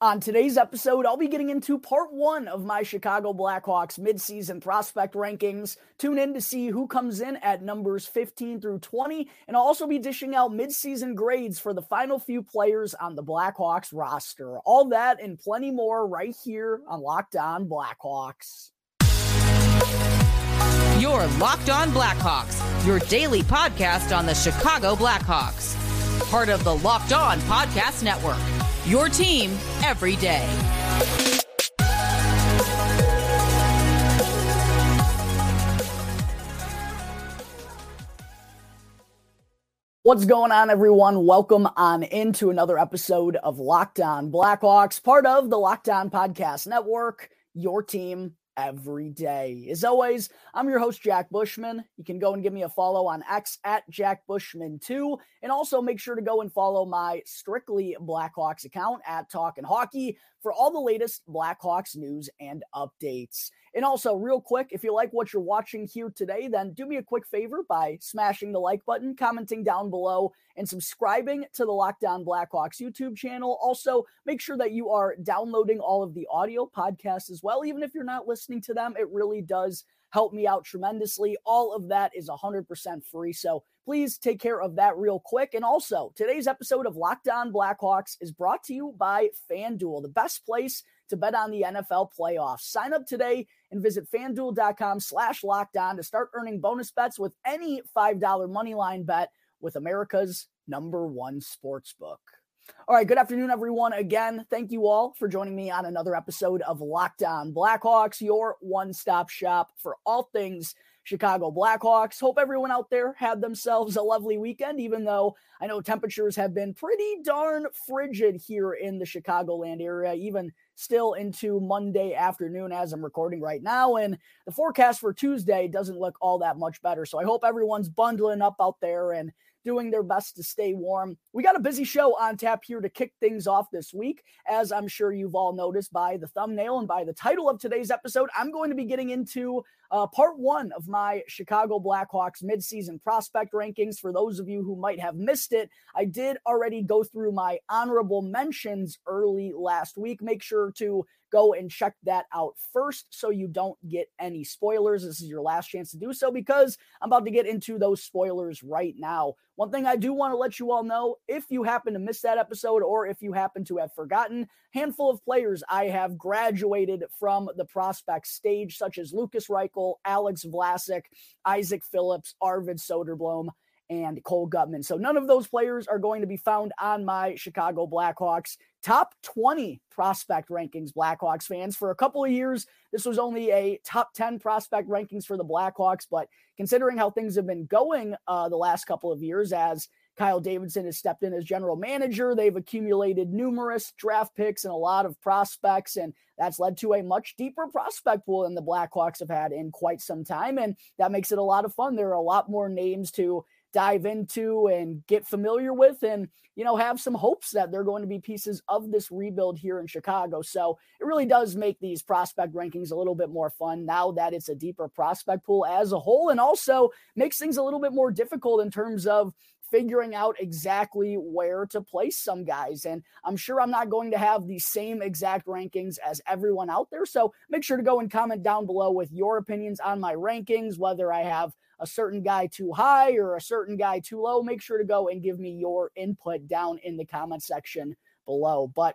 On today's episode, I'll be getting into part one of my Chicago Blackhawks midseason prospect rankings. Tune in to see who comes in at numbers 15 through 20, and I'll also be dishing out midseason grades for the final few players on the Blackhawks roster. All that and plenty more right here on Locked On Blackhawks. Your Locked On Blackhawks, your daily podcast on the Chicago Blackhawks. Part of the Locked On Podcast Network. Your team every day. What's going on, everyone? Welcome on into another episode of Locked On Blackhawks, part of the Locked On Podcast Network, your team every day. As always, I'm your host, Jack Bushman. You can go and give me a follow on X at Jack Bushman2. And also make sure to go and follow my Strictly Blackhawks account at Talkin' Hockey for all the latest Blackhawks news and updates. And also, real quick, if you like what you're watching here today, then do me a quick favor by smashing the like button, commenting down below, and subscribing to the Locked On Blackhawks YouTube channel. Also, make sure that you are downloading all of the audio podcasts as well. Even if you're not listening to them, it really does help me out tremendously. All of that is 100% free. So please take care of that real quick. And also, today's episode of Locked On Blackhawks is brought to you by FanDuel, the best place to bet on the NFL playoffs. Sign up today and visit fanduel.com slash locked on to start earning bonus bets with any $5 money line bet with America's number one sports book. All right, good afternoon, everyone. Again, thank you all for joining me on another episode of Locked On Blackhawks, your one stop shop for all things Chicago Blackhawks. Hope everyone out there had themselves a lovely weekend, even though I know temperatures have been pretty darn frigid here in the Chicagoland area, even still into Monday afternoon as I'm recording right now. And the forecast for Tuesday doesn't look all that much better. So I hope everyone's bundling up out there and doing their best to stay warm. We got a busy show on tap here to kick things off this week. As I'm sure you've all noticed by the thumbnail and by the title of today's episode, I'm going to be getting into uh, part one of my Chicago Blackhawks midseason prospect rankings. For those of you who might have missed it, I did already go through my honorable mentions early last week. Make sure to go and check that out first so you don't get any spoilers. This is your last chance to do so because I'm about to get into those spoilers right now. One thing I do want to let you all know if you happen to miss that episode or if you happen to have forgotten, handful of players I have graduated from the prospect stage, such as Lucas Reichel, Alex Vlasic, Isaac Phillips, Arvid Soderblom and Cole Guttman. So none of those players are going to be found on my Chicago Blackhawks top 20 prospect rankings, Blackhawks fans. For a couple of years, this was only a top 10 prospect rankings for the Blackhawks, but considering how things have been going uh, the last couple of years as Kyle Davidson has stepped in as general manager. They've accumulated numerous draft picks and a lot of prospects, and that's led to a much deeper prospect pool than the Blackhawks have had in quite some time. And that makes it a lot of fun. There are a lot more names to dive into and get familiar with and you know have some hopes that they're going to be pieces of this rebuild here in Chicago. So it really does make these prospect rankings a little bit more fun now that it's a deeper prospect pool as a whole and also makes things a little bit more difficult in terms of figuring out exactly where to place some guys. And I'm sure I'm not going to have the same exact rankings as everyone out there. So make sure to go and comment down below with your opinions on my rankings, whether I have a certain guy too high or a certain guy too low, make sure to go and give me your input down in the comment section below. But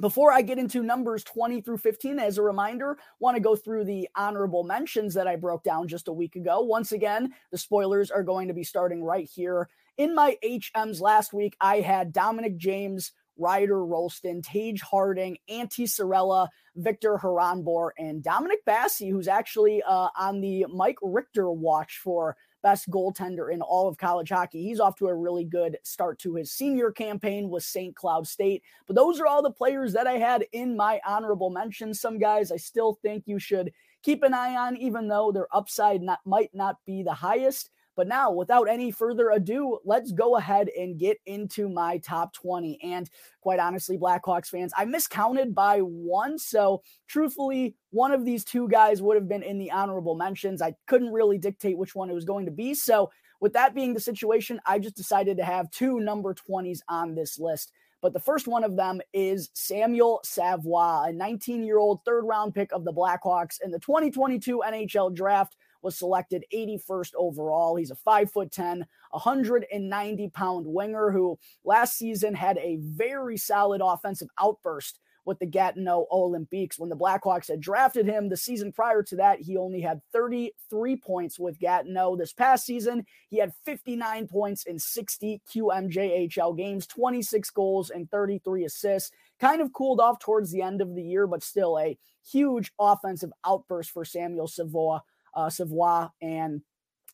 before I get into numbers 20 through 15, as a reminder, want to go through the honorable mentions that I broke down just a week ago. Once again, the spoilers are going to be starting right here. In my HMs last week, I had Dominic James, Ryder Rolston, Tage Harding, Antti Saarela, Victor Haranbor, and Dominic Basse, who's actually uh, on the Mike Richter watch for best goaltender in all of college hockey. He's off to a really good start to his senior campaign with St. Cloud State. But those are all the players that I had in my honorable mentions. Some guys I still think you should keep an eye on, even though their upside not, might not be the highest. But now, without any further ado, let's go ahead and get into my top 20. And quite honestly, Blackhawks fans, I miscounted by one. So, truthfully, one of these two guys would have been in the honorable mentions. I couldn't really dictate which one it was going to be. So, with that being the situation, I just decided to have two number 20s on this list. But the first one of them is Samuel Savoie, a 19 year old third round pick of the Blackhawks in the 2022 NHL draft was selected 81st overall. He's a 5 foot 10, 190 pound winger who last season had a very solid offensive outburst with the Gatineau Olympiques. When the Blackhawks had drafted him the season prior to that, he only had 33 points with Gatineau. This past season, he had 59 points in 60 QMJHL games, 26 goals, and 33 assists. Kind of cooled off towards the end of the year, but still a huge offensive outburst for Samuel Savoie uh. And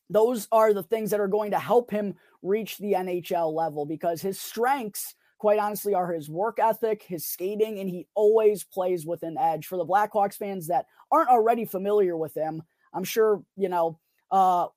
those are the things that are going to help him reach the NHL level because his strengths, quite honestly, are his work ethic, his skating, and he always plays with an edge. For the Blackhawks fans that aren't already familiar with him, I'm sure, you know, uh,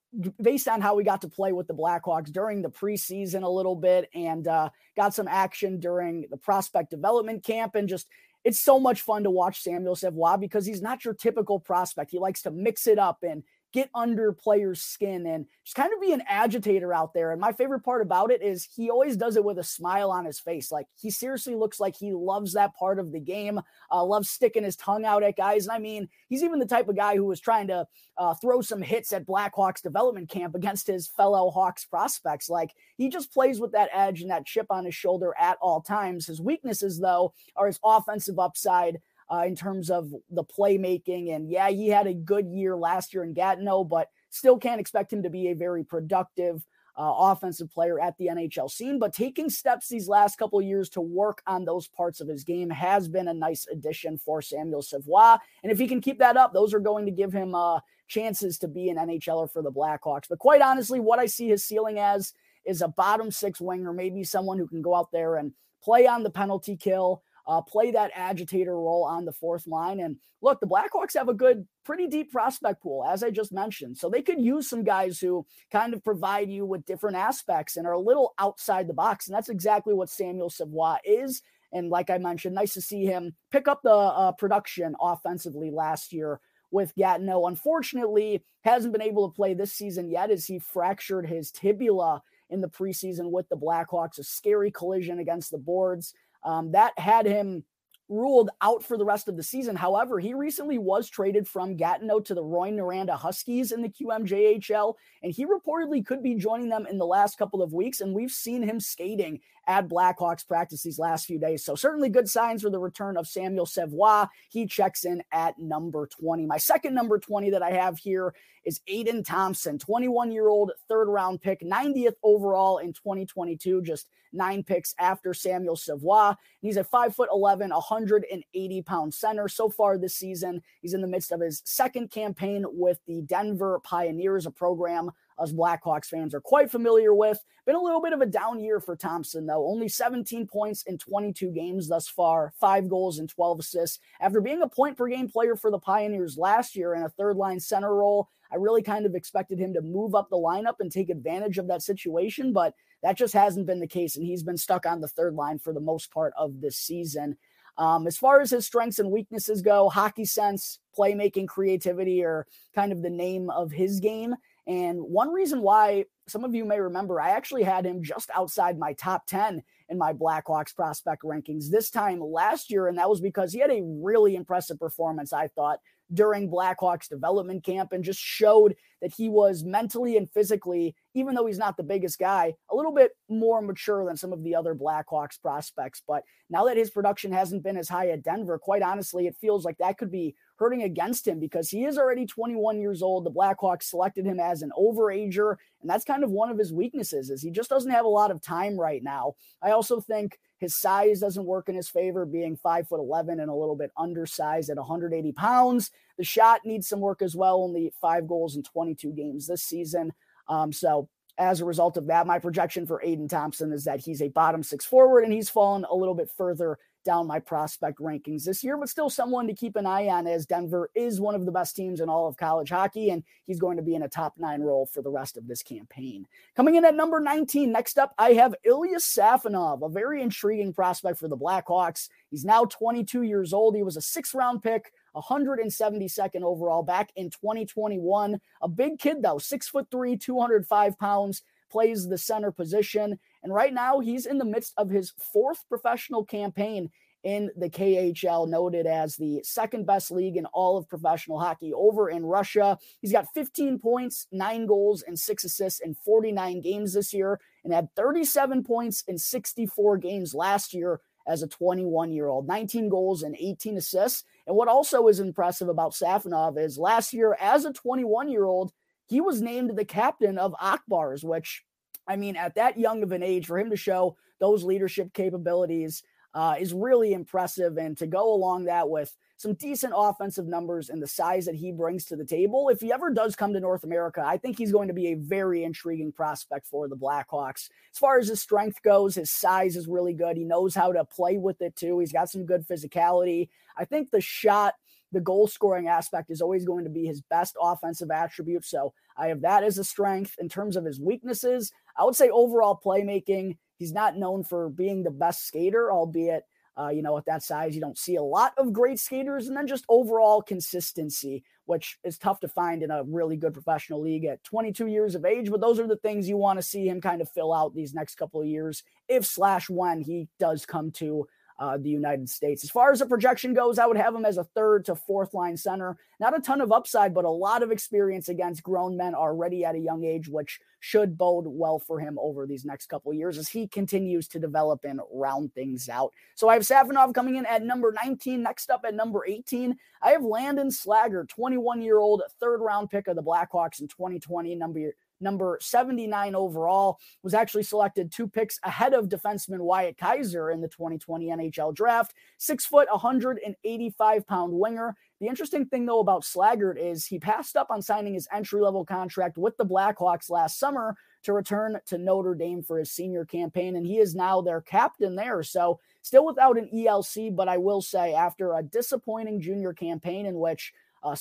based on how we got to play with the Blackhawks during the preseason a little bit and uh, got some action during the prospect development camp and just it's so much fun to watch Samuel Savoie because he's not your typical prospect. He likes to mix it up and get under players' skin and just kind of be an agitator out there. And my favorite part about it is he always does it with a smile on his face. Like he seriously looks like he loves that part of the game, uh, loves sticking his tongue out at guys. And I mean, he's even the type of guy who was trying to uh, throw some hits at Blackhawks development camp against his fellow Hawks prospects. Like he just plays with that edge and that chip on his shoulder at all times. His weaknesses, though, are his offensive upside uh, in terms of the playmaking. And yeah, he had a good year last year in Gatineau, but still can't expect him to be a very productive uh, offensive player at the NHL scene. But taking steps these last couple years to work on those parts of his game has been a nice addition for Samuel Savoie. And if he can keep that up, those are going to give him uh, chances to be an NHLer for the Blackhawks. But quite honestly, what I see his ceiling as is a bottom six winger, maybe someone who can go out there and play on the penalty kill, uh, play that agitator role on the fourth line. And look, the Blackhawks have a good, pretty deep prospect pool, as I just mentioned. So they could use some guys who kind of provide you with different aspects and are a little outside the box. And that's exactly what Samuel Savoie is. And like I mentioned, nice to see him pick up the uh, production offensively last year with Gatineau. Unfortunately, hasn't been able to play this season yet as he fractured his tibula in the preseason with the Blackhawks, a scary collision against the boards. Um, that had him ruled out for the rest of the season. However, he recently was traded from Gatineau to the Rouyn-Noranda Huskies in the QMJHL, and he reportedly could be joining them in the last couple of weeks. And we've seen him skating at Blackhawks practice these last few days. So certainly good signs for the return of Samuel Savoie. He checks in at number 20. My second number 20 that I have here is Aidan Thompson, 21 year old third round pick, 90th overall in 2022, just nine picks after Samuel Savoie. He's a five foot 11, 180 pound center. So far this season, he's in the midst of his second campaign with the Denver Pioneers, a program us Blackhawks fans are quite familiar with. Been a little bit of a down year for Thompson, though. Only 17 points in 22 games thus far, five goals and 12 assists. After being a point per game player for the Pioneers last year in a third line center role, I really kind of expected him to move up the lineup and take advantage of that situation, but that just hasn't been the case. And he's been stuck on the third line for the most part of this season. Um, as far as his strengths and weaknesses go, hockey sense, playmaking, creativity are kind of the name of his game. And one reason why some of you may remember, I actually had him just outside my top 10 in my Blackhawks prospect rankings this time last year. And that was because he had a really impressive performance, I thought, during Blackhawks development camp and just showed that he was mentally and physically, even though he's not the biggest guy, a little bit more mature than some of the other Blackhawks prospects. But now that his production hasn't been as high at Denver, quite honestly, it feels like that could be hurting against him because he is already 21 years old. The Blackhawks selected him as an overager, and that's kind of one of his weaknesses is he just doesn't have a lot of time right now. I also think his size doesn't work in his favor, being five foot 11 and a little bit undersized at 180 pounds. The shot needs some work as well, only five goals in 22 games this season. Um, so as a result of that, my projection for Aidan Thompson is that he's a bottom six forward and he's fallen a little bit further down my prospect rankings this year, but still someone to keep an eye on as Denver is one of the best teams in all of college hockey, and he's going to be in a top nine role for the rest of this campaign. Coming in at number 19, next up, I have Ilya Safonov, a very intriguing prospect for the Blackhawks. He's now 22 years old. He was a six round pick 172nd overall back in 2021. A big kid though, six foot three, 205 pounds plays the center position. And right now, he's in the midst of his fourth professional campaign in the KHL, noted as the second best league in all of professional hockey over in Russia. He's got 15 points, nine goals, and six assists in 49 games this year, and had 37 points in 64 games last year as a 21 year old, 19 goals and 18 assists. And what also is impressive about Safonov is last year, as a 21 year old, he was named the captain of Ak Bars, which I mean, at that young of an age, for him to show those leadership capabilities uh, is really impressive. And to go along that with some decent offensive numbers and the size that he brings to the table, if he ever does come to North America, I think he's going to be a very intriguing prospect for the Blackhawks. As far as his strength goes, his size is really good. He knows how to play with it too. He's got some good physicality. I think the shot the goal scoring aspect is always going to be his best offensive attribute. So I have that as a strength. In terms of his weaknesses, I would say overall playmaking. He's not known for being the best skater, albeit, uh, you know, at that size, you don't see a lot of great skaters. And then just overall consistency, which is tough to find in a really good professional league at 22 years of age. But those are the things you want to see him kind of fill out these next couple of years, if slash when he does come to uh, the United States. As far as the projection goes, I would have him as a third to fourth line center. Not a ton of upside, but a lot of experience against grown men already at a young age, which should bode well for him over these next couple years as he continues to develop and round things out. So I have Safonov coming in at number 19. Next up at number 18, I have Landon Slaggert, 21 year old third round pick of the Blackhawks in 2020, number number 79 overall, was actually selected two picks ahead of defenseman Wyatt Kaiser in the 2020 NHL draft. Six foot, 185 pound winger. The interesting thing, though, about Slaggert is he passed up on signing his entry level contract with the Blackhawks last summer to return to Notre Dame for his senior campaign, and he is now their captain there. So, still without an ELC, but I will say, after a disappointing junior campaign in which uh,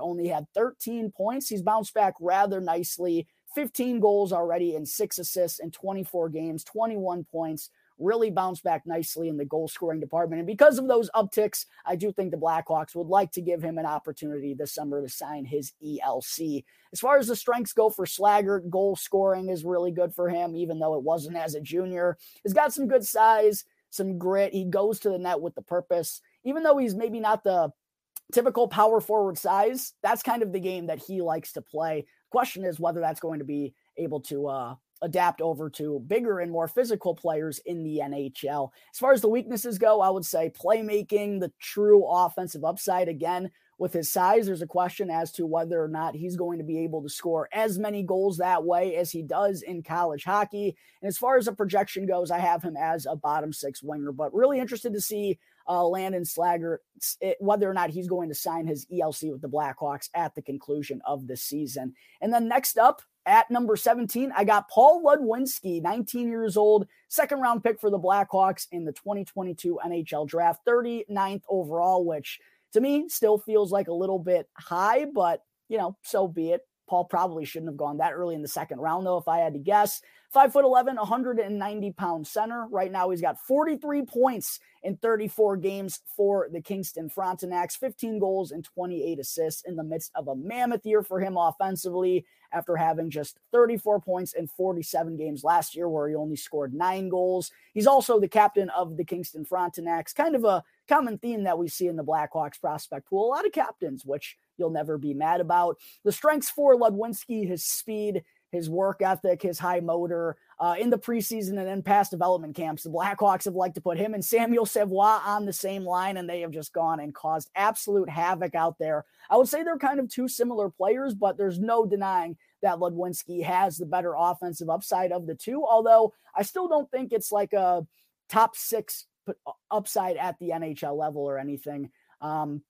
only had 13 points, he's bounced back rather nicely 15 goals already and six assists in 24 games, 21 points. Really bounced back nicely in the goal scoring department. And because of those upticks, I do think the Blackhawks would like to give him an opportunity this summer to sign his ELC. As far as the strengths go for Slaggert, goal scoring is really good for him, even though it wasn't as a junior. He's got some good size, some grit. He goes to the net with the purpose. Even though he's maybe not the typical power forward size, that's kind of the game that he likes to play. Question is whether that's going to be able to uh, adapt over to bigger and more physical players in the NHL. As far as the weaknesses go, I would say playmaking, the true offensive upside. Again, with his size, there's a question as to whether or not he's going to be able to score as many goals that way as he does in college hockey. And as far as the projection goes, I have him as a bottom six winger, but really interested to see uh, Landon Slaggert, it, whether or not he's going to sign his ELC with the Blackhawks at the conclusion of the season. And then next up at number 17, I got Paul Ludwinski, 19 years old, second round pick for the Blackhawks in the 2022 NHL draft, 39th overall, which to me still feels like a little bit high, but you know, so be it. Paul probably shouldn't have gone that early in the second round, though, if I had to guess. Five foot 11, 190 pound center. Right now, he's got 43 points in 34 games for the Kingston Frontenacs, 15 goals and 28 assists in the midst of a mammoth year for him offensively after having just 34 points in 47 games last year, where he only scored nine goals. He's also the captain of the Kingston Frontenacs, kind of a common theme that we see in the Blackhawks prospect pool. A lot of captains, which you'll never be mad about. The strengths for Ludwinski, his speed, his work ethic, his high motor. Uh, in the preseason and in past development camps, the Blackhawks have liked to put him and Samuel Savoie on the same line, and they have just gone and caused absolute havoc out there. I would say they're kind of two similar players, but there's no denying that Ludwinski has the better offensive upside of the two, although I still don't think it's like a top six upside at the NHL level or anything. Um,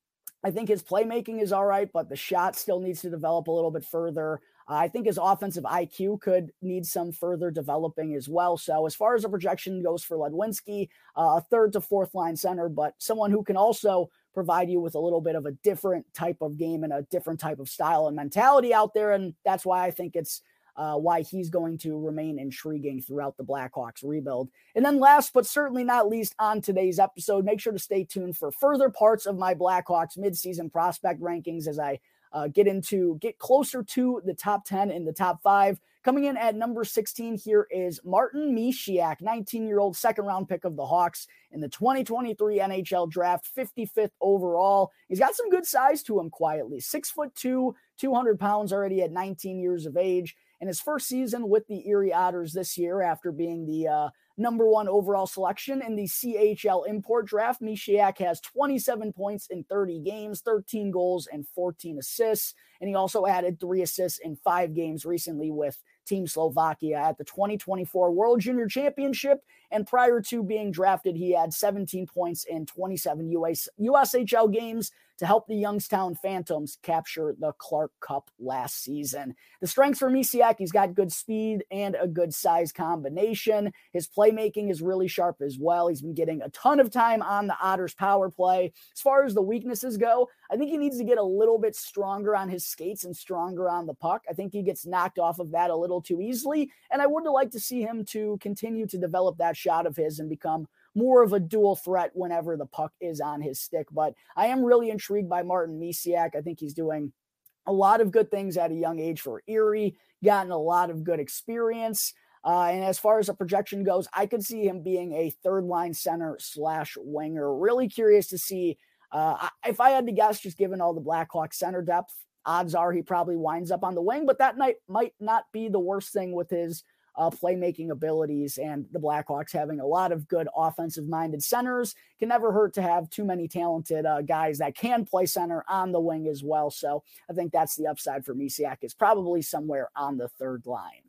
I think his playmaking is all right, but the shot still needs to develop a little bit further. Uh, I think his offensive IQ could need some further developing as well. So, as far as a projection goes for Ludwinski, uh, a third to fourth line center, but someone who can also provide you with a little bit of a different type of game and a different type of style and mentality out there. And that's why I think it's uh, why he's going to remain intriguing throughout the Blackhawks rebuild. And then, last but certainly not least, on today's episode, make sure to stay tuned for further parts of my Blackhawks midseason prospect rankings as I uh, get into get closer to the top 10 in the top five. Coming in at number 16 here is Martin Misiak, 19 year old second round pick of the Hawks in the 2023 NHL draft, 55th overall. He's got some good size to him quietly. Six foot two, 200 pounds already at 19 years of age. In his first season with the Erie Otters this year, after being the uh, number one overall selection in the CHL import draft. Misiak has 27 points in 30 games, 13 goals, and 14 assists. And he also added three assists in five games recently with Team Slovakia at the 2024 World Junior Championship. And prior to being drafted, he had 17 points in 27 US, USHL games to help the Youngstown Phantoms capture the Clark Cup last season. The strengths for Misiak, he's got good speed and a good size combination. His playmaking is really sharp as well. He's been getting a ton of time on the Otters power play. As far as the weaknesses go, I think he needs to get a little bit stronger on his skates and stronger on the puck. I think he gets knocked off of that a little too easily. And I would like to see him to continue to develop that shot of his and become more of a dual threat whenever the puck is on his stick. But I am really intrigued by Martin Misiak. I think he's doing a lot of good things at a young age for Erie, gotten a lot of good experience. Uh, and as far as a projection goes, I could see him being a third line center slash winger. Really curious to see uh, if I had to guess, just given all the Blackhawks center depth, odds are he probably winds up on the wing, but that night might not be the worst thing with his uh, playmaking abilities. And the Blackhawks having a lot of good offensive minded centers can never hurt to have too many talented uh, guys that can play center on the wing as well. So I think that's the upside for Misiak is probably somewhere on the third line.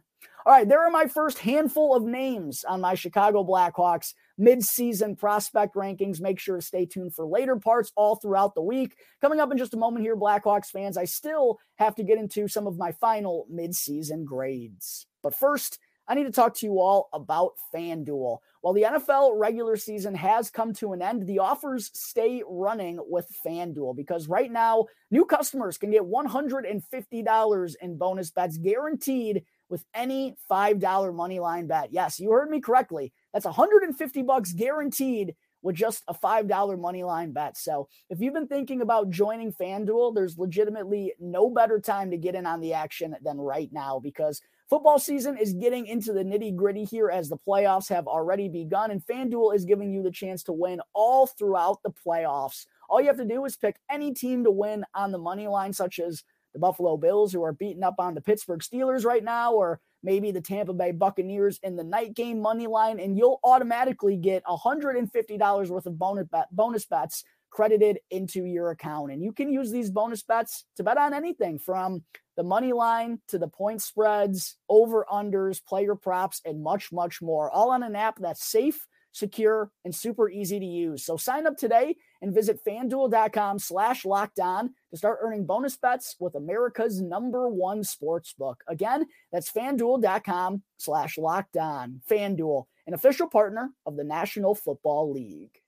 All right, there are my first handful of names on my Chicago Blackhawks mid-season prospect rankings. Make sure to stay tuned for later parts all throughout the week. Coming up in just a moment here, Blackhawks fans, I still have to get into some of my final mid-season grades. But first, I need to talk to you all about FanDuel. While the NFL regular season has come to an end, the offers stay running with FanDuel because right now, new customers can get $150 in bonus bets guaranteed with any $5 money line bet. Yes, you heard me correctly. That's 150 bucks guaranteed with just a $5 money line bet. So if you've been thinking about joining FanDuel, there's legitimately no better time to get in on the action than right now because Football season is getting into the nitty gritty here as the playoffs have already begun, and FanDuel is giving you the chance to win all throughout the playoffs. All you have to do is pick any team to win on the money line, such as the Buffalo Bills, who are beating up on the Pittsburgh Steelers right now, or maybe the Tampa Bay Buccaneers in the night game money line, and you'll automatically get $150 worth of bonus, bonus bets credited into your account. And you can use these bonus bets to bet on anything from the money line to the point spreads, over unders, player props, and much, much more, all on an app that's safe, secure, and super easy to use. So sign up today and visit fanduel.com slash locked on to start earning bonus bets with America's number one sports book. Again, that's fanduel.com slash locked on. Fanduel, an official partner of the National Football League.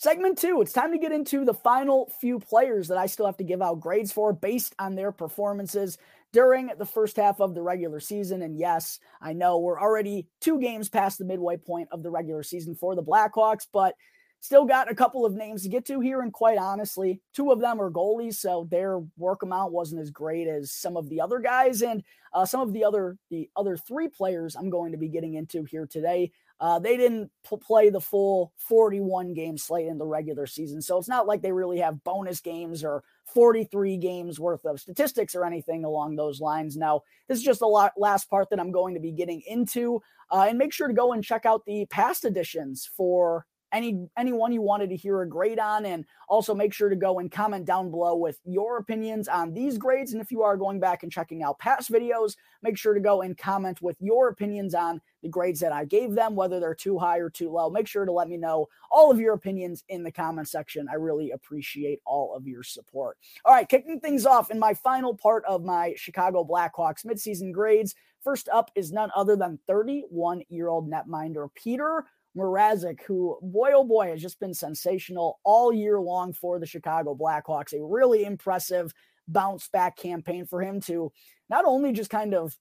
Segment two, it's time to get into the final few players that I still have to give out grades for based on their performances during the first half of the regular season. And yes, I know we're already two games past the midway point of the regular season for the Blackhawks, but still got a couple of names to get to here. And quite honestly, two of them are goalies, so their work amount wasn't as great as some of the other guys. And uh, some of the other the other three players I'm going to be getting into here today uh, they didn't play the full 41 game slate in the regular season. So it's not like they really have bonus games or 43 games worth of statistics or anything along those lines. Now, this is just the la- last part that I'm going to be getting into. Uh, and make sure to go and check out the past editions for any anyone you wanted to hear a grade on and also make sure to go and comment down below with your opinions on these grades. And if you are going back and checking out past videos make sure to go and comment with your opinions on the grades that I gave them whether they're too high or too low. Make sure to let me know all of your opinions in the comment section. I really appreciate all of your support. All right kicking things off in my final part of my Chicago Blackhawks midseason grades. First up is none other than 31 year old netminder Peter Mrazek, who, boy, oh boy, has just been sensational all year long for the Chicago Blackhawks. A really impressive bounce back campaign for him to not only just kind of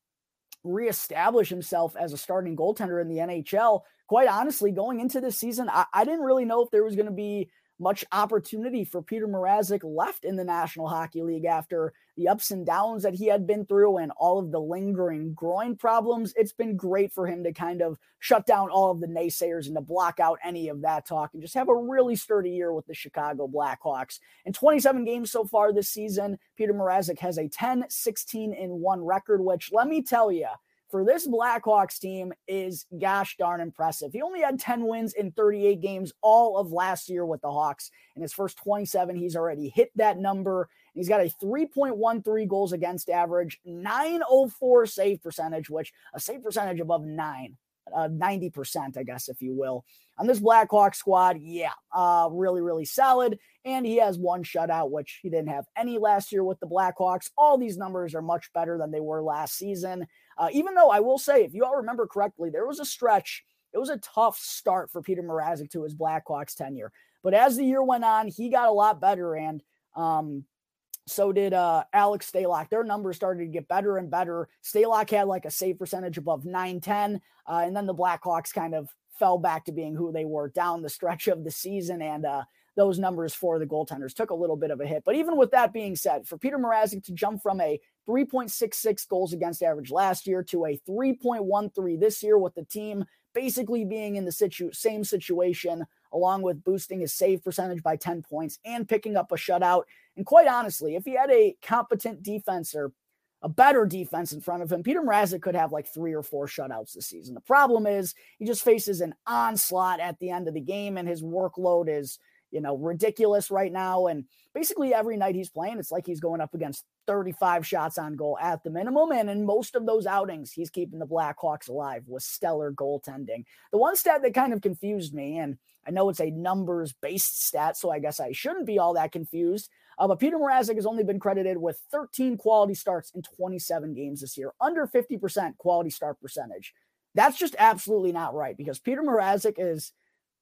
reestablish himself as a starting goaltender in the NHL. Quite honestly, going into this season, I, I didn't really know if there was going to be much opportunity for Peter Mrazek left in the National Hockey League after the ups and downs that he had been through and all of the lingering groin problems. It's been great for him to kind of shut down all of the naysayers and to block out any of that talk and just have a really sturdy year with the Chicago Blackhawks. In 27 games so far this season, Peter Mrazek has a 10 16 in 1 record, which let me tell you, for this Blackhawks team is gosh darn impressive. He only had 10 wins in 38 games all of last year with the Hawks. In his first 27, he's already hit that number. He's got a 3.13 goals against average, 904 save percentage, which a save percentage above nine, uh, 90%, I guess, if you will. On this Blackhawk squad, yeah, uh, really, really solid. And he has one shutout, which he didn't have any last year with the Blackhawks. All these numbers are much better than they were last season. Uh, even though I will say, if you all remember correctly, there was a stretch. It was a tough start for Peter Mrazek to his Blackhawks tenure. But as the year went on, he got a lot better. And um, so did uh, Alex Stalock. Their numbers started to get better and better. Stalock had like a save percentage above 910. Uh, and then the Blackhawks kind of fell back to being who they were down the stretch of the season. And uh, those numbers for the goaltenders took a little bit of a hit. But even with that being said, for Peter Mrazek to jump from a 3.66 goals against average last year to a 3.13 this year with the team basically being in the situ- same situation, along with boosting his save percentage by 10 points and picking up a shutout. And quite honestly, if he had a competent defense or a better defense in front of him, Peter Mrazek could have like three or four shutouts this season. The problem is he just faces an onslaught at the end of the game, and his workload is you know, ridiculous right now. And basically every night he's playing, it's like he's going up against 35 shots on goal at the minimum. And in most of those outings, he's keeping the Blackhawks alive with stellar goaltending. The one stat that kind of confused me, and I know it's a numbers based stat, so I guess I shouldn't be all that confused. Uh, but Peter Mrazek has only been credited with 13 quality starts in 27 games this year, under 50% quality start percentage. That's just absolutely not right because Peter Mrazek is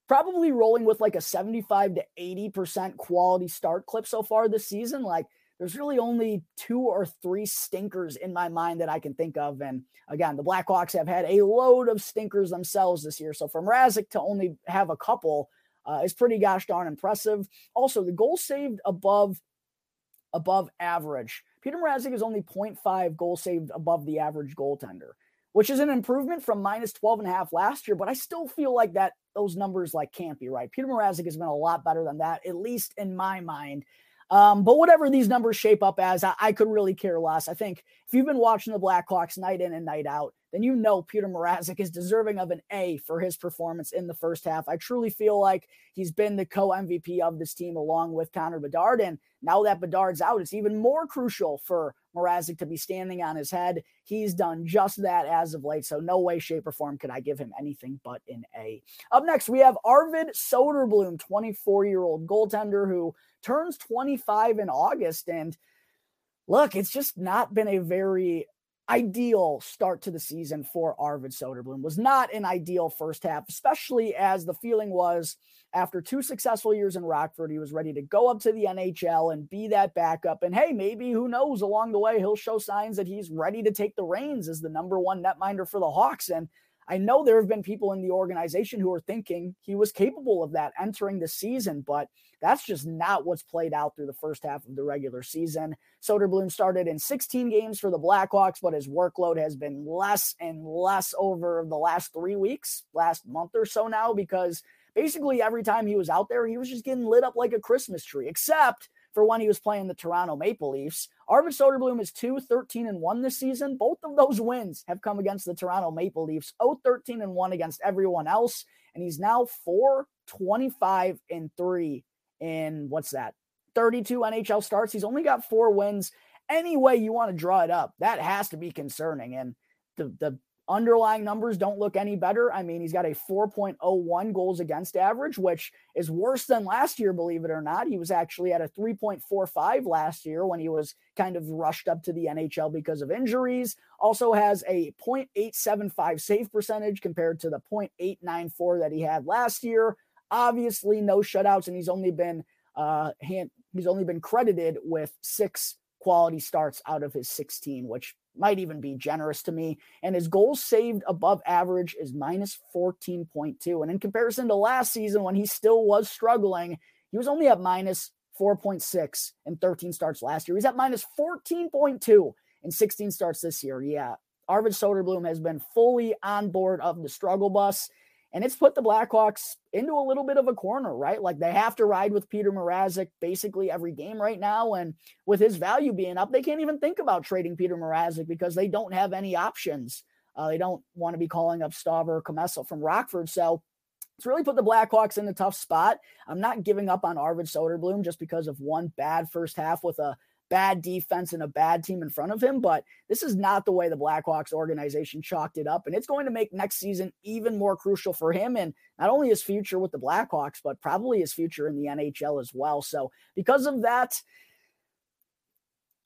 probably rolling with like a 75 to 80% quality start clip so far this season. Like there's really only two or three stinkers in my mind that I can think of. And again, the Blackhawks have had a load of stinkers themselves this year. So for Mrazek to only have a couple uh, is pretty gosh darn impressive. Also, the goal saved above above average. Peter Mrazek is only 0.5 goal saved above the average goaltender which is an improvement from minus 12 and a half last year. But I still feel like that those numbers like can't be right. Peter Mrazek has been a lot better than that, at least in my mind. Um, but whatever these numbers shape up as, I, I, could really care less. I think if you've been watching the Blackhawks night in and night out, then you know Peter Mrazek is deserving of an A for his performance in the first half. I truly feel like he's been the co MVP of this team along with Connor Bedard. And now that Bedard's out, it's even more crucial for Mrazek to be standing on his head. He's done just that as of late. So, no way, shape, or form could I give him anything but an A. Up next, we have Arvid Soderblom, 24 year old goaltender who turns 25 in August. And look, it's just not been a very ideal start to the season for Arvid Soderblom. Was not an ideal first half, especially as the feeling was after two successful years in Rockford, he was ready to go up to the NHL and be that backup. And hey, maybe who knows along the way, he'll show signs that he's ready to take the reins as the number one netminder for the Hawks. And I know there have been people in the organization who are thinking he was capable of that entering the season, but that's just not what's played out through the first half of the regular season. Soderblom started in 16 games for the Blackhawks, but his workload has been less and less over the last three weeks, last month or so now, because basically every time he was out there, he was just getting lit up like a Christmas tree, except for when he was playing the Toronto Maple Leafs. Arvid Soderblom is 2 13 and 1 this season. Both of those wins have come against the Toronto Maple Leafs, 0 13 and 1 against everyone else. And he's now 4 25 and 3 in what's that? 32 NHL starts. He's only got four wins. Any way you want to draw it up, that has to be concerning. And the, the underlying numbers don't look any better. I mean, he's got a 4.01 goals against average, which is worse than last year, believe it or not. He was actually at a 3.45 last year when he was kind of rushed up to the NHL because of injuries. Also has a 0.875 save percentage compared to the 0.894 that he had last year. Obviously, no shutouts, and he's only been uh, he's only been credited with six quality starts out of his 16, which might even be generous to me. And his goals saved above average is minus 14.2. And in comparison to last season, when he still was struggling, He was only at minus 4.6 in 13 starts last year. He's at minus 14.2 in 16 starts this year. Yeah. Arvid Soderblom has been fully on board of the struggle bus. And it's put the Blackhawks into a little bit of a corner, right? Like they have to ride with Peter Mrazek basically every game right now. And with his value being up, they can't even think about trading Peter Mrazek because they don't have any options. Uh, they don't want to be calling up Stauber or Commesso from Rockford. So it's really put the Blackhawks in a tough spot. I'm not giving up on Arvid Soderblom just because of one bad first half with a bad defense and a bad team in front of him, but this is not the way the Blackhawks organization chalked it up. And it's going to make next season even more crucial for him and not only his future with the Blackhawks, but probably his future in the NHL as well. So, because of that,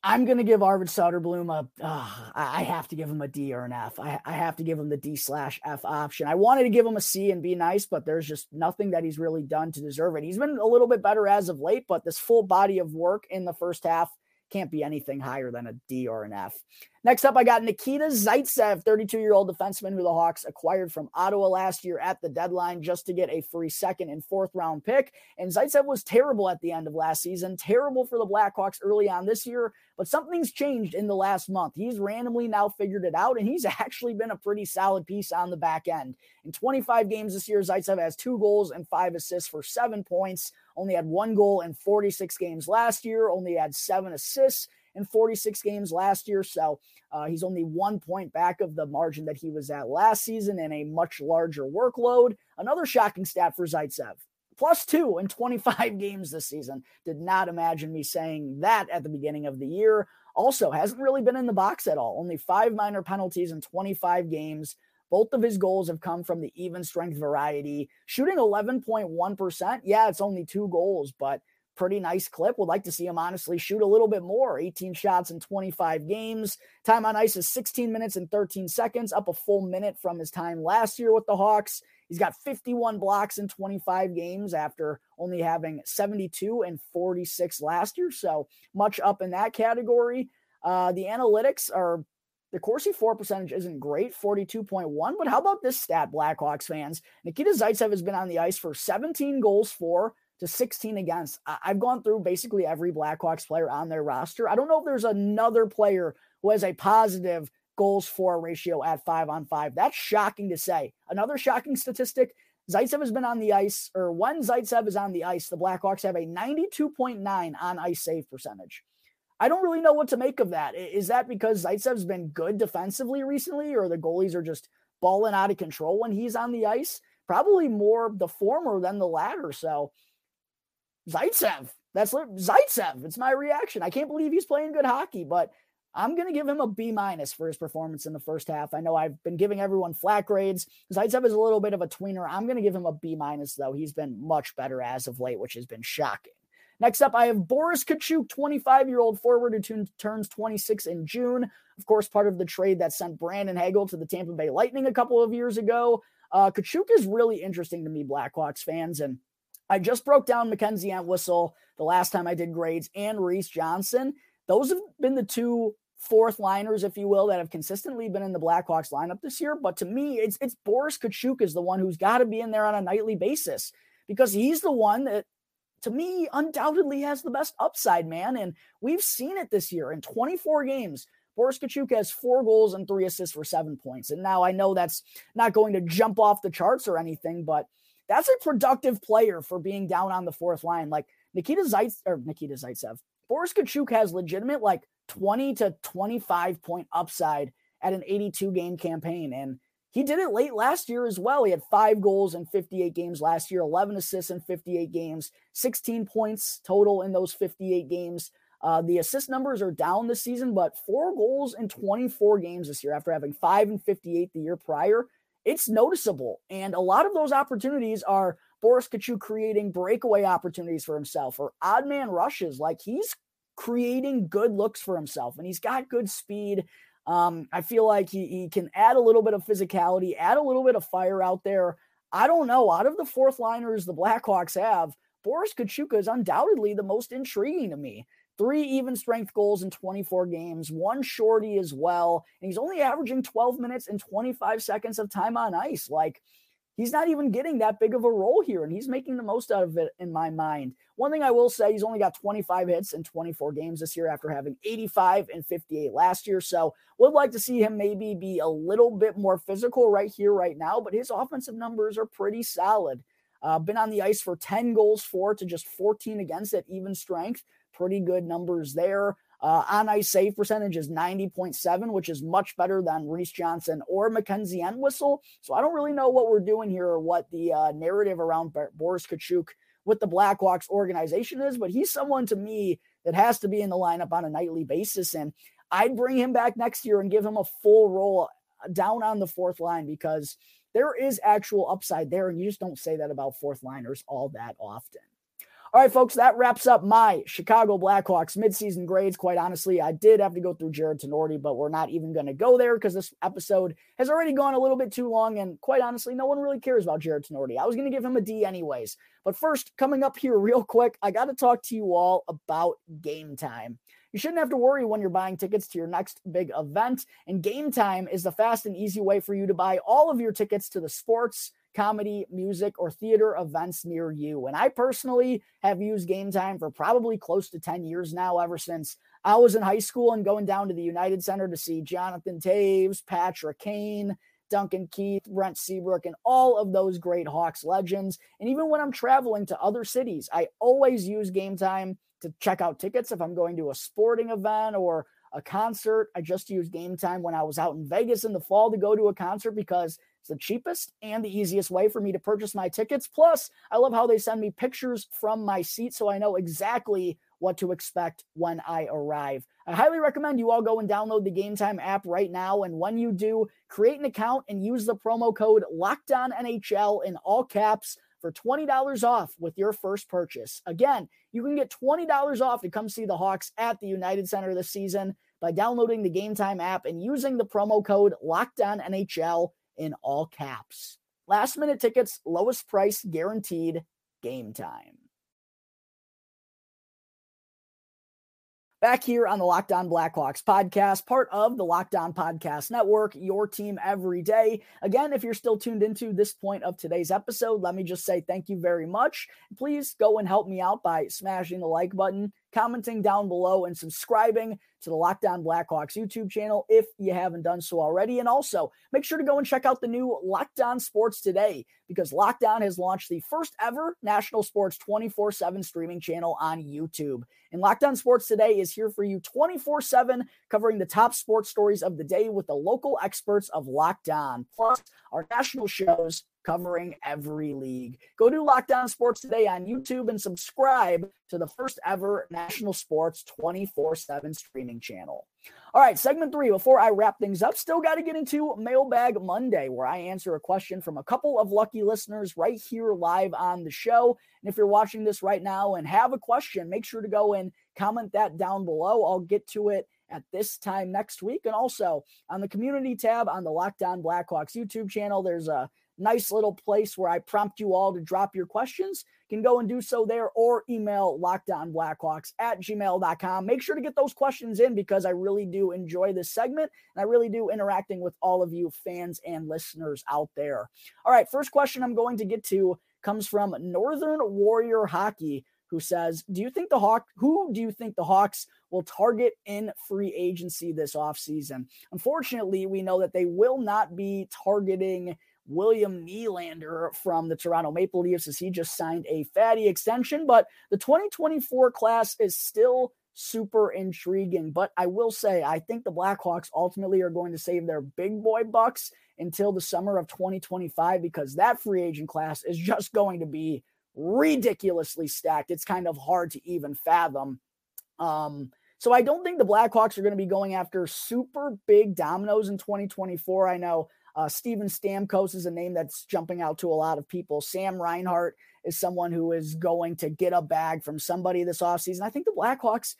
I'm going to give Arvid Soderblom a. Uh, I have to give him a D or an F. I, I have to give him the D slash F option. I wanted to give him a C and be nice, but there's just nothing that he's really done to deserve it. He's been a little bit better as of late, but this full body of work in the first half can't be anything higher than a D or an F. Next up, I got Nikita Zaitsev, 32 year old defenseman who the Hawks acquired from Ottawa last year at the deadline just to get a free second and fourth round pick. And Zaitsev was terrible at the end of last season, terrible for the Blackhawks early on this year, but something's changed in the last month. He's randomly now figured it out, and he's actually been a pretty solid piece on the back end. In 25 games this year, Zaitsev has two goals and five assists for seven points, only had one goal in 46 games last year, only had seven assists in 46 games last year. So uh, he's only one point back of the margin that he was at last season and a much larger workload. Another shocking stat for Zaitsev. Plus two in 25 games this season. Did not imagine me saying that at the beginning of the year. Also, hasn't really been in the box at all. Only five minor penalties in 25 games. Both of his goals have come from the even strength variety. Shooting 11.1%. Yeah, it's only two goals, but pretty nice clip. Would like to see him honestly shoot a little bit more. 18 shots in 25 games. Time on ice is 16 minutes and 13 seconds, up a full minute from his time last year with the Hawks. He's got 51 blocks in 25 games after only having 72 and 46 last year. So much up in that category. Uh, the analytics are the Corsi for percentage isn't great, 42.1. But how about this stat, Blackhawks fans? Nikita Zaitsev has been on the ice for 17 goals for, to 16 against. I've gone through basically every Blackhawks player on their roster. I don't know if there's another player who has a positive goals for ratio at five on five. That's shocking to say. Another shocking statistic Zaitsev has been on the ice, or when Zaitsev is on the ice, the Blackhawks have a 92.9 on ice save percentage. I don't really know what to make of that. Is that because Zaitsev's been good defensively recently, or the goalies are just balling out of control when he's on the ice? Probably more the former than the latter. So Zaitsev. That's Zaitsev. It's my reaction. I can't believe he's playing good hockey, but I'm going to give him a B minus for his performance in the first half. I know I've been giving everyone flat grades. Zaitsev is a little bit of a tweener. I'm going to give him a B minus, though. He's been much better as of late, which has been shocking. Next up, I have Boris Katchouk, 25 year old forward who t- turns 26 in June. Of course, part of the trade that sent Brandon Hagel to the Tampa Bay Lightning a couple of years ago. Uh, Katchouk is really interesting to me, Blackhawks fans. And I just broke down Mackenzie Entwistle the last time I did grades and Reese Johnson. Those have been the two fourth liners, if you will, that have consistently been in the Blackhawks lineup this year. But to me, it's it's Boris Katchouk is the one who's got to be in there on a nightly basis because he's the one that, to me, undoubtedly has the best upside, man. And we've seen it this year in 24 games. Boris Katchouk has four goals and three assists for seven points. And now I know that's not going to jump off the charts or anything, but that's a productive player for being down on the fourth line. Like Nikita Zaitsev or Nikita Zaitsev, Boris Katchouk has legitimate like 20 to 25 point upside at an 82 game campaign. And he did it late last year as well. He had five goals in 58 games last year, 11 assists in 58 games, 16 points total in those 58 games. Uh, the assist numbers are down this season, but four goals in 24 games this year after having five and 58 the year prior it's noticeable. And a lot of those opportunities are Boris Katchouk creating breakaway opportunities for himself or odd man rushes. Like he's creating good looks for himself and he's got good speed. Um, I feel like he, he can add a little bit of physicality, add a little bit of fire out there. I don't know. Out of the fourth liners the Blackhawks have, Boris Katchouk is undoubtedly the most intriguing to me three even strength goals in 24 games, one shorty as well. And he's only averaging 12 minutes and 25 seconds of time on ice. Like he's not even getting that big of a role here, and he's making the most out of it in my mind. One thing I will say, he's only got 25 hits in 24 games this year after having 85 and 58 last year. So would like to see him maybe be a little bit more physical right here, right now, but his offensive numbers are pretty solid. Uh, been on the ice for 10 goals for to just 14 against at even strength. Pretty good numbers there. Uh, on ice save percentage is 90.7, which is much better than Reese Johnson or Mackenzie Entwistle. So I don't really know what we're doing here or what the uh, narrative around Boris Katchouk with the Blackhawks organization is, but he's someone to me that has to be in the lineup on a nightly basis. And I'd bring him back next year and give him a full role down on the fourth line because there is actual upside there. And you just don't say that about fourth liners all that often. All right, folks, that wraps up my Chicago Blackhawks midseason grades. Quite honestly, I did have to go through Jarred Tinordi, but we're not even going to go there because this episode has already gone a little bit too long. And quite honestly, no one really cares about Jarred Tinordi. I was going to give him a D anyways. But first, coming up here real quick, I got to talk to you all about Gametime. You shouldn't have to worry when you're buying tickets to your next big event. And Gametime is the fast and easy way for you to buy all of your tickets to the sports comedy, music, or theater events near you. And I personally have used Gametime for probably close to 10 years now, ever since I was in high school and going down to the United Center to see Jonathan Toews, Patrick Kane, Duncan Keith, Brent Seabrook, and all of those great Hawks legends. And even when I'm traveling to other cities, I always use Gametime to check out tickets if I'm going to a sporting event or a concert. I just used Gametime when I was out in Vegas in the fall to go to a concert because it's the cheapest and the easiest way for me to purchase my tickets. Plus, I love how they send me pictures from my seat so I know exactly what to expect when I arrive. I highly recommend you all go and download the Gametime app right now. And when you do, create an account and use the promo code NHL in all caps for $20 off with your first purchase. Again, you can get $20 off to come see the Hawks at the United Center this season by downloading the Gametime app and using the promo code NHL in all caps. Last minute tickets, lowest price guaranteed, Gametime. Back here on the Locked On Blackhawks podcast, part of the Locked On Podcast Network, your team every day. Again, if you're still tuned into this point of today's episode, let me just say thank you very much. Please go and help me out by smashing the like button, commenting down below, and subscribing to the Locked On Blackhawks YouTube channel if you haven't done so already. And also make sure to go and check out the new Locked On Sports today because Locked On has launched the first ever national sports 24 7 streaming channel on YouTube. And Locked On Sports today is here for you 24 7, covering the top sports stories of the day with the local experts of Locked On, plus our national shows covering every league. Go to Locked On Sports today on YouTube and subscribe to the first ever national sports 24 7 streaming channel. All right, segment three. Before I wrap things up, still got to get into Mailbag Monday, where I answer a question from a couple of lucky listeners right here live on the show. And if you're watching this right now and have a question, make sure to go and comment that down below. I'll get to it at this time next week. And also on the community tab on the Locked On Blackhawks YouTube channel, there's a nice little place where I prompt you all to drop your questions. You can go and do so there or email lockedonblackhawks at gmail.com. Make sure to get those questions in because I really do enjoy this segment and I really do interacting with all of you fans and listeners out there. All right, first question I'm going to get to comes from Northern Warrior Hockey who says, "Do you think the Hawk who do you think the Hawks will target in free agency this offseason?" Unfortunately, we know that they will not be targeting William Nylander from the Toronto Maple Leafs as he just signed a fatty extension. But the 2024 class is still super intriguing. But I will say, I think the Blackhawks ultimately are going to save their big boy bucks until the summer of 2025 because that free agent class is just going to be ridiculously stacked. It's kind of hard to even fathom. Um, so I don't think the Blackhawks are going to be going after super big dominoes in 2024. I know uh, Steven Stamkos is a name that's jumping out to a lot of people. Sam Reinhart is someone who is going to get a bag from somebody this offseason. I think the Blackhawks,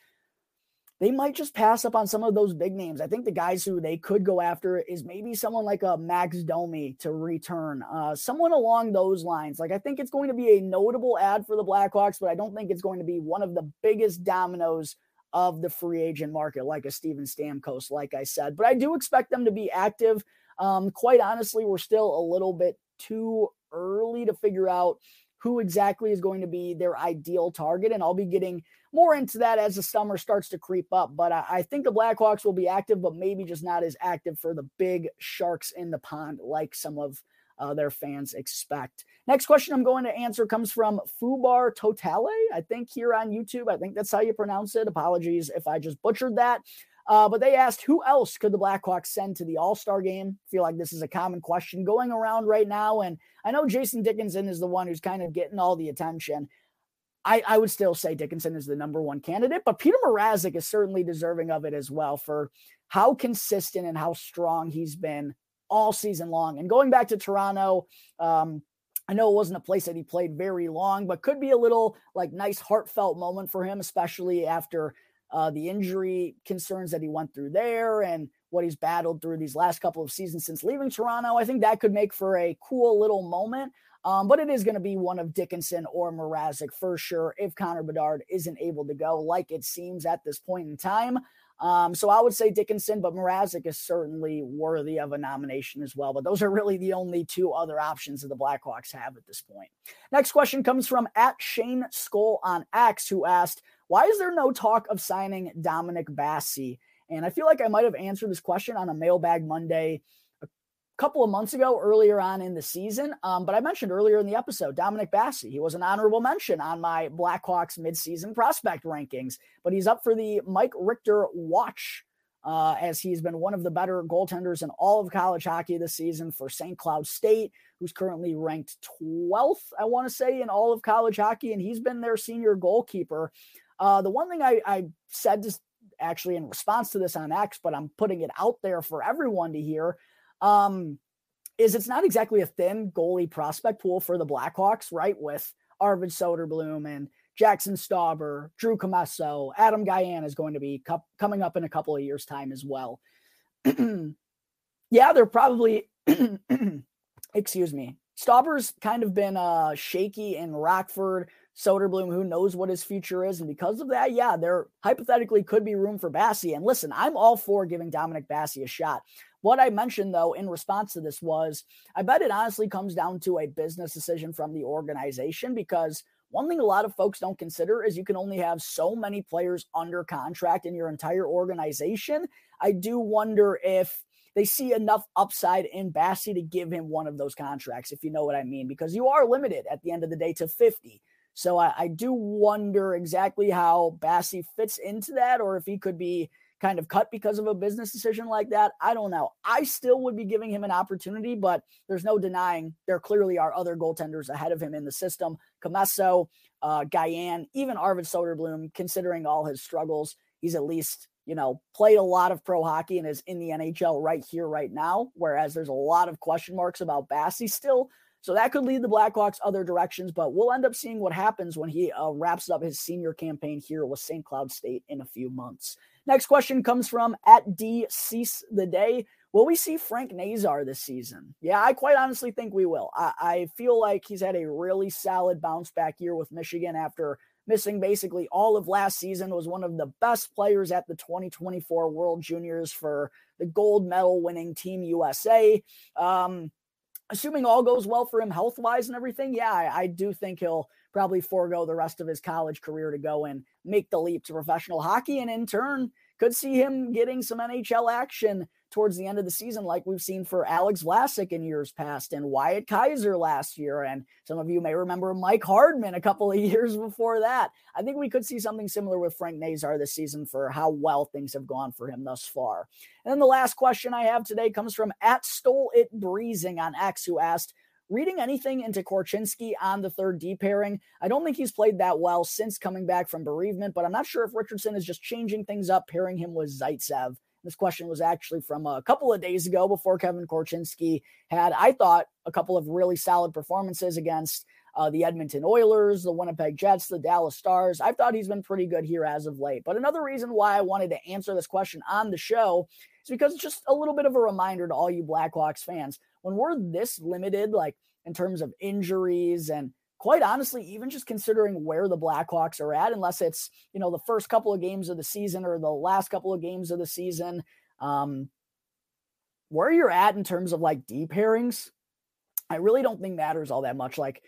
they might just pass up on some of those big names. I think the guys who they could go after is maybe someone like a Max Domi to return, uh, someone along those lines. Like I think it's going to be a notable ad for the Blackhawks, but I don't think it's going to be one of the biggest dominoes of the free agent market, like a Steven Stamkos, like I said. But I do expect them to be active. Um, quite honestly, we're still a little bit too early to figure out who exactly is going to be their ideal target. And I'll be getting more into that as the summer starts to creep up. But I, I, think the Blackhawks will be active, but maybe just not as active for the big sharks in the pond like some of uh, their fans expect. Next question I'm going to answer comes from Fubar Totale, I think here on YouTube. I think that's how you pronounce it. Apologies if I just butchered that. Uh, but they asked who else could the Blackhawks send to the All Star game? Feel like this is a common question going around right now. And I know Jason Dickinson is the one who's kind of getting all the attention. I, I would still say Dickinson is the number one candidate, but Petr Mrazek is certainly deserving of it as well for how consistent and how strong he's been all season long. And going back to Toronto, um, I know it wasn't a place that he played very long, but could be a little like nice heartfelt moment for him, especially after uh, the injury concerns that he went through there and what he's battled through these last couple of seasons since leaving Toronto. I think that could make for a cool little moment. Um, but it is going to be one of Dickinson or Mrazek for sure if Connor Bedard isn't able to go, like it seems at this point in time. Um, so I would say Dickinson, but Mrazek is certainly worthy of a nomination as well. But those are really the only two other options that the Blackhawks have at this point. Next question comes from at Shane Skull on X, who asked, Why is there no talk of signing Dominic Basse? And I feel like I might have answered this question on a mailbag Monday couple of months ago, earlier on in the season. Um, but I mentioned earlier in the episode, Dominic Basse. He was an honorable mention on my Blackhawks midseason prospect rankings, but he's up for the Mike Richter Watch. Uh, as he's been one of the better goaltenders in all of college hockey this season for St. Cloud State, who's currently ranked 12th, I want to say, in all of college hockey, and he's been their senior goalkeeper. Uh, the one thing I, I said just actually in response to this on X, but I'm putting it out there for everyone to hear um, is it's not exactly a thin goalie prospect pool for the Blackhawks, right? With Arvid Soderblom and Jaxson Stauber, Drew Commesso, Adam Gajan is going to be coming up in a couple of years' time as well. yeah, they're probably, excuse me, Stauber's kind of been uh, shaky in Rockford. Soderblom, who knows what his future is. And because of that, yeah, there hypothetically could be room for Basse. And listen, I'm all for giving Dominic Basse a shot. What I mentioned, though, in response to this was I bet it honestly comes down to a business decision from the organization because one thing a lot of folks don't consider is you can only have so many players under contract in your entire organization. I do wonder if they see enough upside in Basse to give him one of those contracts, if you know what I mean, because you are limited at the end of the day to 50. So I, I do wonder exactly how Basse fits into that, or if he could be kind of cut because of a business decision like that. I don't know. I still would be giving him an opportunity, but there's no denying there clearly are other goaltenders ahead of him in the system. Commesso, uh, Gajan, even Arvid Soderblom, considering all his struggles, he's at least, you know, played a lot of pro hockey and is in the NHL right here, right now. Whereas there's a lot of question marks about Basse still. So that could lead the Blackhawks other directions, but we'll end up seeing what happens when he uh, wraps up his senior campaign here with St. Cloud State in a few months. Next question comes from at D Cease the Day. Will we see Frank Nazar this season? Yeah, I quite honestly think we will. I, I feel like he's had a really solid bounce back year with Michigan after missing basically all of last season, was one of the best players at the 2024 World Juniors for the gold medal winning Team USA. Um, assuming all goes well for him health wise and everything, yeah, I, I, do think he'll probably forego the rest of his college career to go and make the leap to professional hockey. And in turn, could see him getting some NHL action towards the end of the season, like we've seen for Alex Vlasic in years past and Wyatt Kaiser last year. And some of you may remember Mike Hardman a couple of years before that. I think we could see something similar with Frank Nazar this season for how well things have gone for him thus far. And then the last question I have today comes from at Stole It Breezing on X, who asked, reading anything into Korchinski on the third D pairing. I don't think he's played that well since coming back from bereavement, but I'm not sure if Richardson is just changing things up, pairing him with Zaitsev. This question was actually from a couple of days ago before Kevin Korchinski had, I thought, a couple of really solid performances against uh, the Edmonton Oilers, the Winnipeg Jets, the Dallas Stars. I thought he's been pretty good here as of late. But another reason why I wanted to answer this question on the show is because it's just a little bit of a reminder to all you Blackhawks fans. When we're this limited, like in terms of injuries and quite honestly, even just considering where the Blackhawks are at, unless it's, you know, the first couple of games of the season or the last couple of games of the season, um, where you're at in terms of like D pairings, I really don't think matters all that much. Like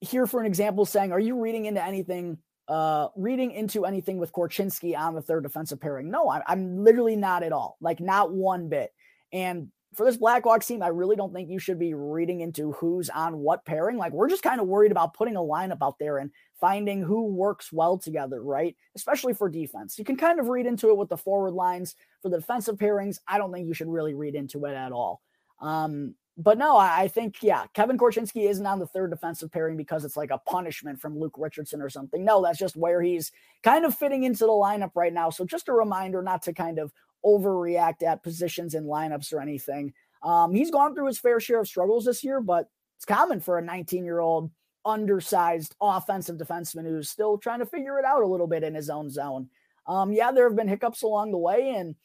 here, for an example, saying, are you reading into anything? Uh, reading into anything with Korchinski on the third defensive pairing? No, I, I'm literally not at all. Like not one bit. And for this Blackhawks team, I really don't think you should be reading into who's on what pairing. Like, we're just kind of worried about putting a lineup out there and finding who works well together, right? Especially for defense. You can kind of read into it with the forward lines. For the defensive pairings, I don't think you should really read into it at all. Um, but no, I think, yeah, Kevin Korchinski isn't on the third defensive pairing because it's like a punishment from Luke Richardson or something. No, that's just where he's kind of fitting into the lineup right now. So just a reminder not to kind of overreact at positions in lineups or anything. Um, he's gone through his fair share of struggles this year, but it's common for a 19 year old undersized offensive defenseman who's still trying to figure it out a little bit in his own zone. Um, yeah, there have been hiccups along the way, and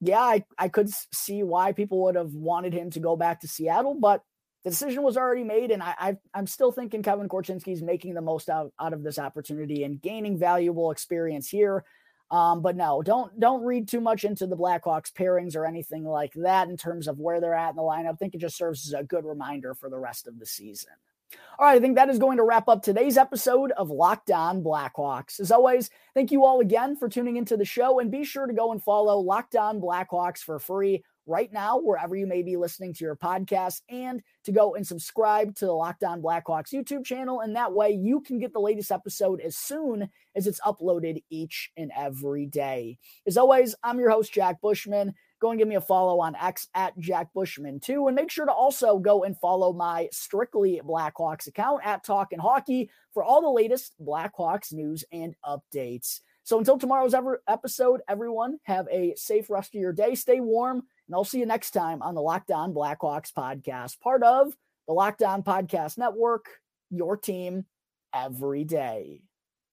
yeah, I, I could see why people would have wanted him to go back to Seattle, but the decision was already made, and I, I am still thinking Kevin Korchinski is making the most out, out of this opportunity and gaining valuable experience here. Um, but no, don't don't read too much into the Blackhawks pairings or anything like that in terms of where they're at in the lineup. I think it just serves as a good reminder for the rest of the season. All right, I think that is going to wrap up today's episode of Locked On Blackhawks. As always, thank you all again for tuning into the show, and be sure to go and follow Locked On Blackhawks for free right now, wherever you may be listening to your podcast, and to go and subscribe to the Locked On Blackhawks YouTube channel. And that way you can get the latest episode as soon as it's uploaded each and every day. As always, I'm your host, Jack Bushman. Go and give me a follow on X at Jack Bushman too. And make sure to also go and follow my Strictly Blackhawks account at Talk and Hockey for all the latest Blackhawks news and updates. So until tomorrow's ever episode, everyone have a safe rest of your day. Stay warm and I'll see you next time on the Locked On Blackhawks podcast, part of the Locked On Podcast Network, your team every day.